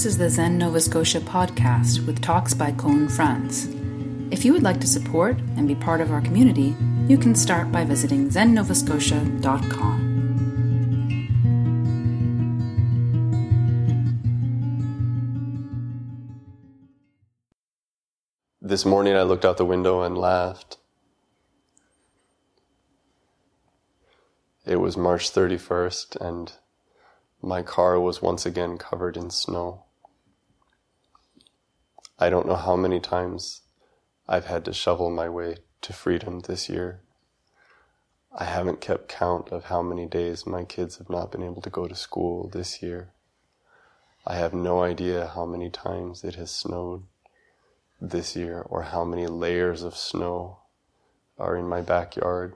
This is the Zen Nova Scotia podcast with talks by Koun Franz. If you would like to support and be part of our community, you can start by visiting zennovascotia.com. This morning I looked out the window and laughed. It was March 31st and my car was once again covered in snow. I don't know how many times I've had to shovel my way to freedom this year. I haven't kept count of how many days my kids have not been able to go to school this year. I have no idea how many times it has snowed this year or how many layers of snow are in my backyard.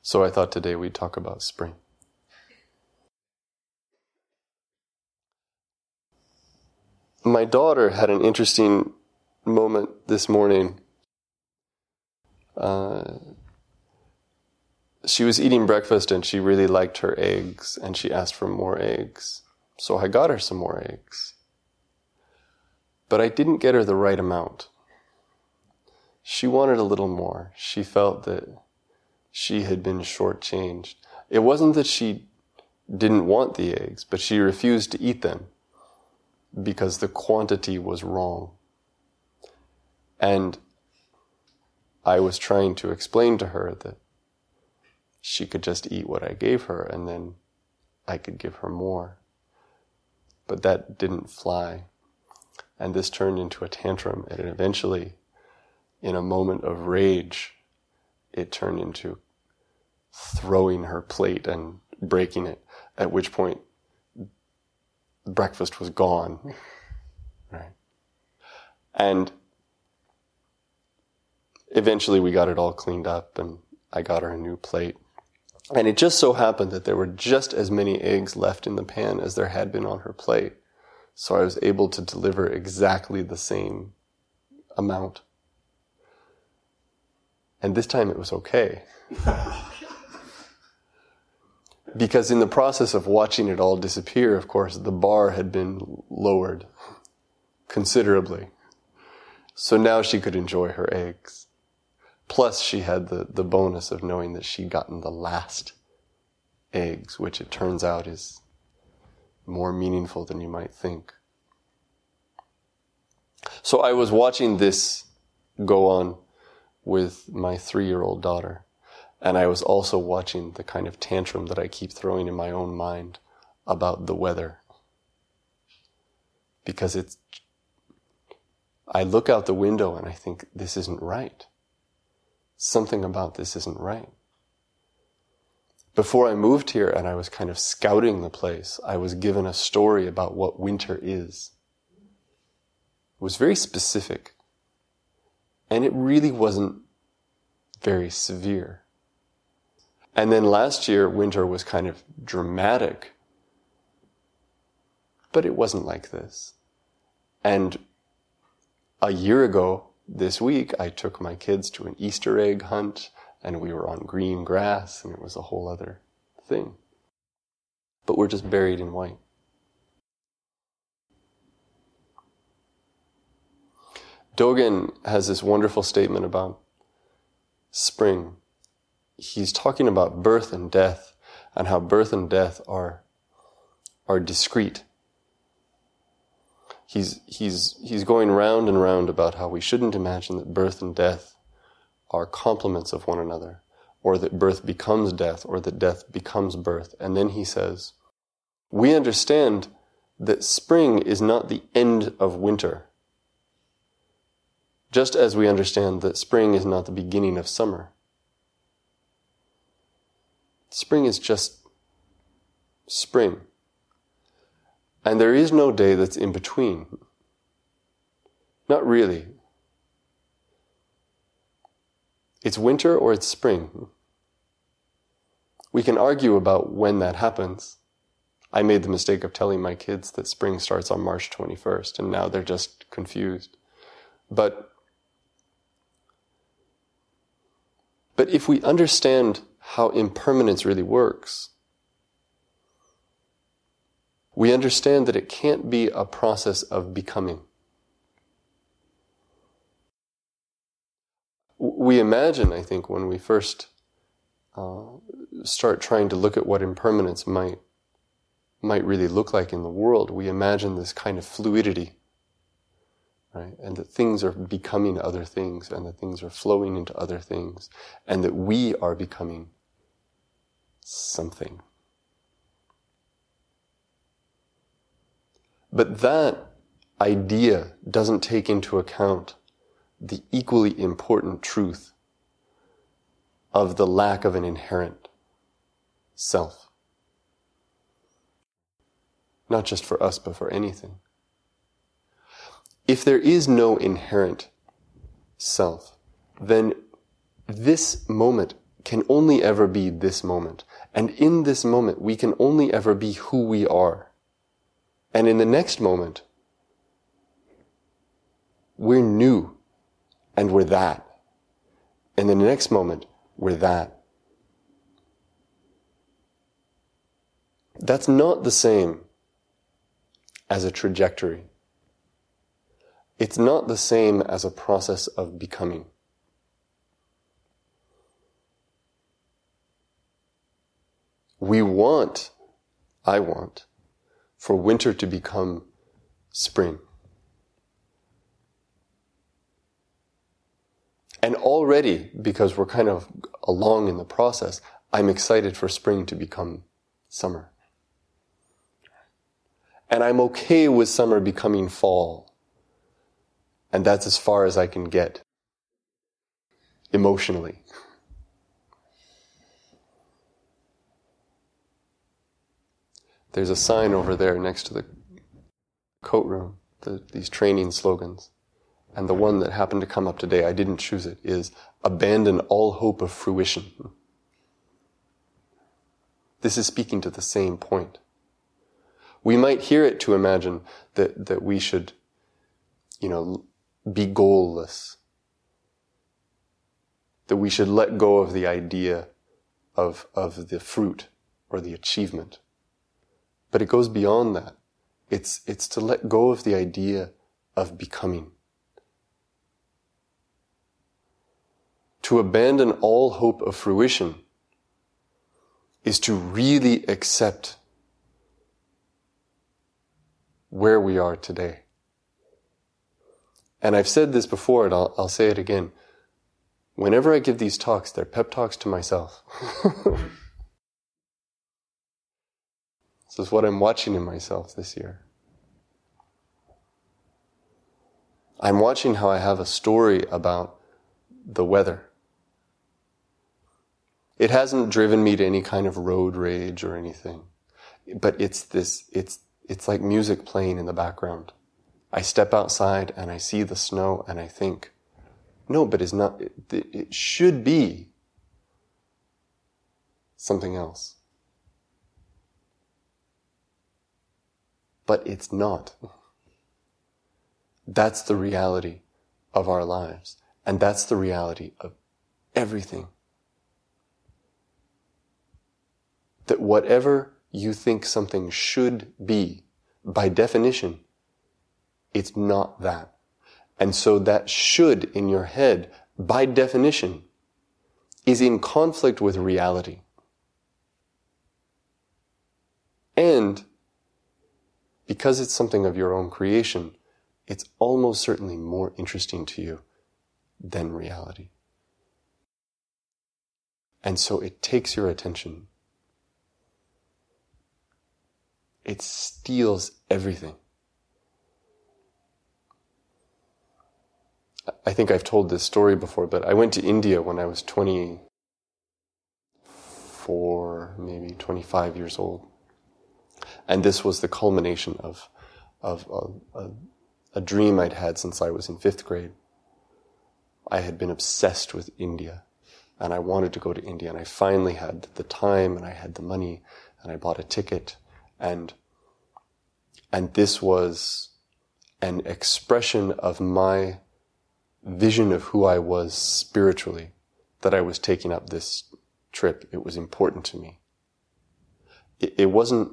So I thought today we'd talk about spring. My daughter had an interesting moment this morning. Uh, she was eating breakfast and she really liked her eggs and she asked for more eggs. So I got her some more eggs. But I didn't get her the right amount. She wanted a little more. She felt that she had been shortchanged. It wasn't that she didn't want the eggs, but she refused to eat them because the quantity was wrong. And I was trying to explain to her that she could just eat what I gave her and then I could give her more. But that didn't fly. And this turned into a tantrum and eventually, in a moment of rage, it turned into throwing her plate and breaking it, at which point breakfast was gone. right? And eventually we got it all cleaned up and I got her a new plate. And it just so happened that there were just as many eggs left in the pan as there had been on her plate. So I was able to deliver exactly the same amount. And this time it was okay. because in the process of watching it all disappear, of course, the bar had been lowered considerably. So now she could enjoy her eggs. Plus, she had the, the bonus of knowing that she'd gotten the last eggs, which it turns out is more meaningful than you might think. So I was watching this go on with my three year old daughter. And I was also watching the kind of tantrum that I keep throwing in my own mind about the weather. Because it's, I look out the window and I think, this isn't right. Something about this isn't right. Before I moved here and I was kind of scouting the place, I was given a story about what winter is. It was very specific. And it really wasn't very severe. And then last year, winter was kind of dramatic. But it wasn't like this. And a year ago, this week, I took my kids to an Easter egg hunt and we were on green grass and it was a whole other thing. But we're just buried in white. Dogen has this wonderful statement about spring he's talking about birth and death and how birth and death are, are discrete. He's, he's, he's going round and round about how we shouldn't imagine that birth and death are complements of one another, or that birth becomes death, or that death becomes birth. And then he says, we understand that spring is not the end of winter, just as we understand that spring is not the beginning of summer. Spring is just spring. And there is no day that's in between. Not really. It's winter or it's spring. We can argue about when that happens. I made the mistake of telling my kids that spring starts on March 21st, and now they're just confused. But, but if we understand how impermanence really works, we understand that it can't be a process of becoming. We imagine, I think, when we first uh, start trying to look at what impermanence might might really look like in the world, we imagine this kind of fluidity, right? And that things are becoming other things, and that things are flowing into other things, and that we are becoming something. But that idea doesn't take into account the equally important truth of the lack of an inherent self. Not just for us, but for anything. If there is no inherent self, then this moment can only ever be this moment. And in this moment, we can only ever be who we are. And in the next moment, we're new and we're that. And in the next moment, we're that. That's not the same as a trajectory. It's not the same as a process of becoming. We want, I want, for winter to become spring. And already, because we're kind of along in the process, I'm excited for spring to become summer. And I'm okay with summer becoming fall. And that's as far as I can get emotionally. There's a sign over there next to the coat room, the, these training slogans. And the one that happened to come up today, I didn't choose it, is abandon all hope of fruition. This is speaking to the same point. We might hear it to imagine that, that we should, you know, be goalless. That we should let go of the idea of, of the fruit or the achievement. But it goes beyond that. It's, it's to let go of the idea of becoming. To abandon all hope of fruition is to really accept where we are today. And I've said this before and I'll, I'll say it again. Whenever I give these talks, they're pep talks to myself. This is what I'm watching in myself this year. I'm watching how I have a story about the weather. It hasn't driven me to any kind of road rage or anything. But it's this, it's, it's like music playing in the background. I step outside and I see the snow and I think, no, but it's not, it, it should be something else. But it's not. That's the reality of our lives. And that's the reality of everything. That whatever you think something should be, by definition, it's not that. And so that should in your head, by definition, is in conflict with reality. And because it's something of your own creation, it's almost certainly more interesting to you than reality. And so it takes your attention. It steals everything. I think I've told this story before, but I went to India when I was 24, maybe 25 years old. And this was the culmination of, of a, a, a dream I'd had since I was in fifth grade. I had been obsessed with India and I wanted to go to India and I finally had the time and I had the money and I bought a ticket and and this was an expression of my vision of who I was spiritually that I was taking up this trip. It was important to me. It, it wasn't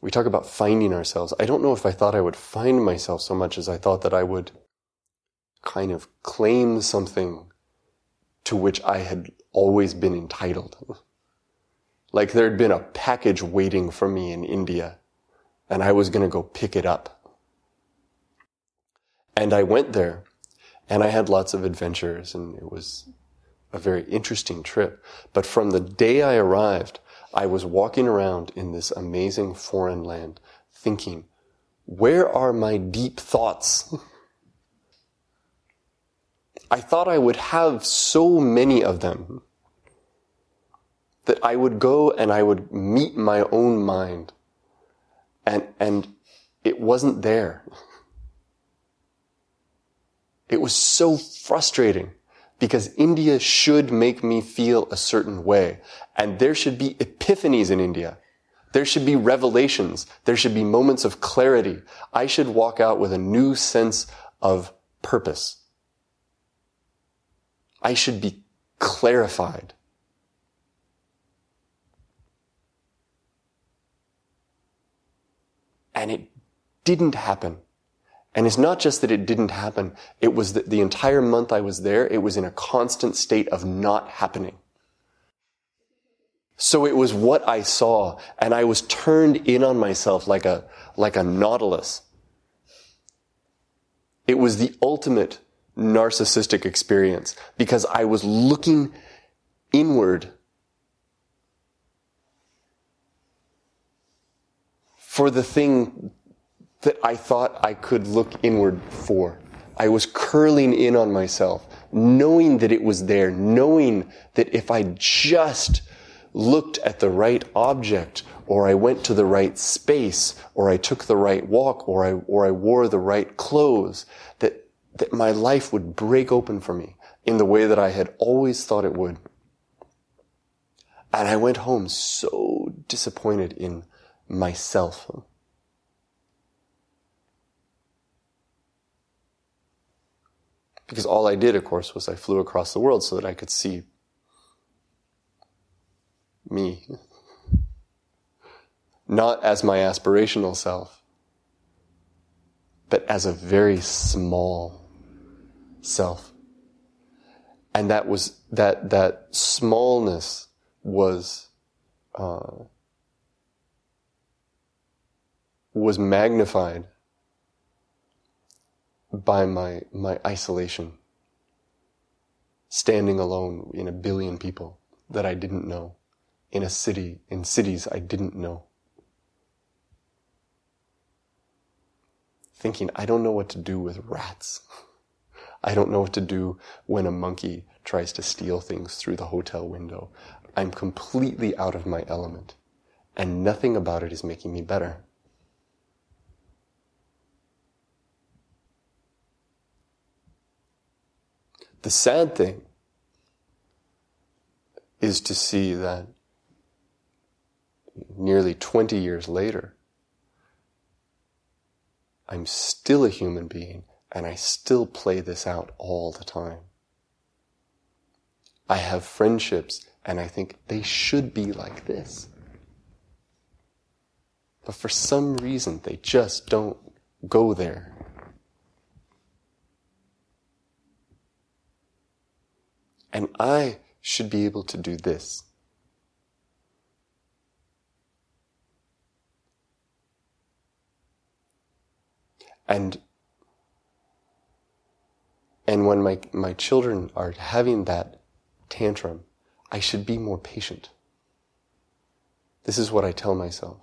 We talk about finding ourselves. I don't know if I thought I would find myself so much as I thought that I would kind of claim something to which I had always been entitled. Like there had been a package waiting for me in India and I was going to go pick it up. And I went there and I had lots of adventures and it was a very interesting trip. But from the day I arrived, I was walking around in this amazing foreign land thinking, where are my deep thoughts? I thought I would have so many of them that I would go and I would meet my own mind and, and it wasn't there. It was so frustrating because India should make me feel a certain way and there should be epiphanies in India. There should be revelations. There should be moments of clarity. I should walk out with a new sense of purpose. I should be clarified. And it didn't happen. And it's not just that it didn't happen. It was that the entire month I was there, it was in a constant state of not happening. So it was what I saw, and I was turned in on myself like a, like a nautilus. It was the ultimate narcissistic experience because I was looking inward for the thing that I thought I could look inward for. I was curling in on myself, knowing that it was there, knowing that if I just looked at the right object, or I went to the right space, or I took the right walk, or I, or I wore the right clothes, that, that my life would break open for me in the way that I had always thought it would. And I went home so disappointed in myself. Because all I did, of course, was I flew across the world so that I could see me. Not as my aspirational self, but as a very small self. And that was, that, that smallness was, uh, was magnified by my, my isolation. Standing alone in a billion people that I didn't know. In a city, in cities I didn't know. Thinking, I don't know what to do with rats. I don't know what to do when a monkey tries to steal things through the hotel window. I'm completely out of my element. And nothing about it is making me better. The sad thing is to see that nearly 20 years later, I'm still a human being and I still play this out all the time. I have friendships and I think they should be like this. But for some reason, they just don't go there. And I should be able to do this. And and when my, my children are having that tantrum, I should be more patient. This is what I tell myself.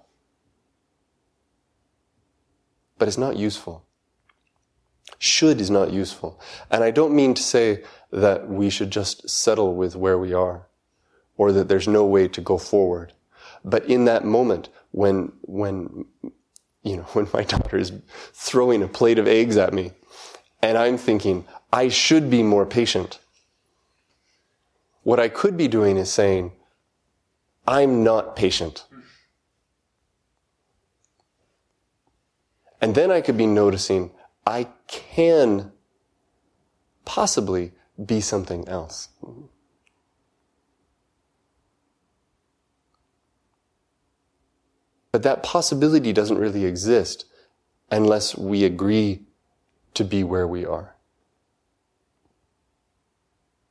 But it's not useful. Should is not useful. And I don't mean to say that we should just settle with where we are or that there's no way to go forward. But in that moment, when, when, you know, when my daughter is throwing a plate of eggs at me and I'm thinking, I should be more patient. What I could be doing is saying, I'm not patient. And then I could be noticing, I can possibly be something else. But that possibility doesn't really exist unless we agree to be where we are.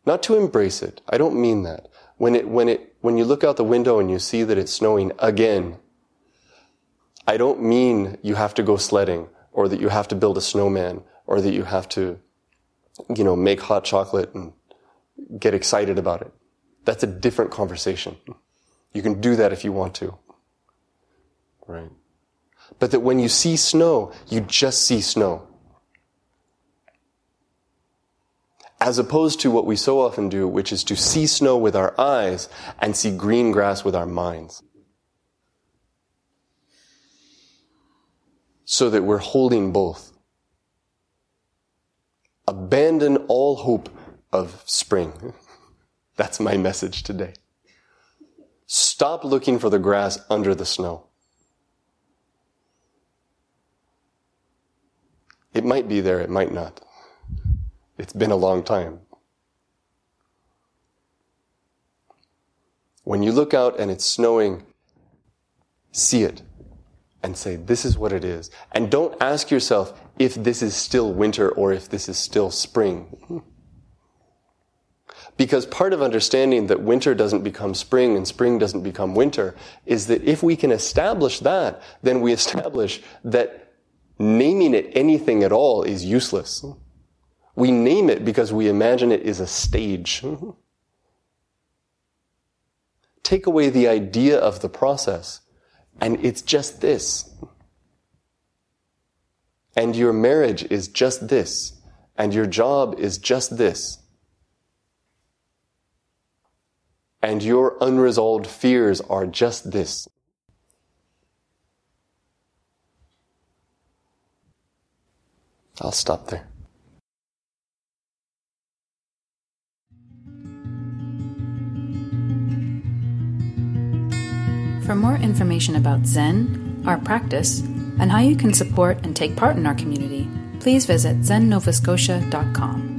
Not to embrace it. I don't mean that. When it, when it, when you look out the window and you see that it's snowing again, I don't mean you have to go sledding or that you have to build a snowman or that you have to, you know, make hot chocolate and get excited about it. That's a different conversation. You can do that if you want to. Right. But that when you see snow, you just see snow. As opposed to what we so often do, which is to see snow with our eyes and see green grass with our minds. So that we're holding both. Abandon all hope of spring. That's my message today. Stop looking for the grass under the snow. It might be there, it might not. It's been a long time. When you look out and it's snowing, see it and say, this is what it is. And don't ask yourself if this is still winter or if this is still spring. Because part of understanding that winter doesn't become spring and spring doesn't become winter is that if we can establish that, then we establish that naming it anything at all is useless. We name it because we imagine it is a stage. Take away the idea of the process, and it's just this. And your marriage is just this, and your job is just this. and your unresolved fears are just this. I'll stop there. For more information about Zen, our practice, and how you can support and take part in our community, please visit zennovascotia.com.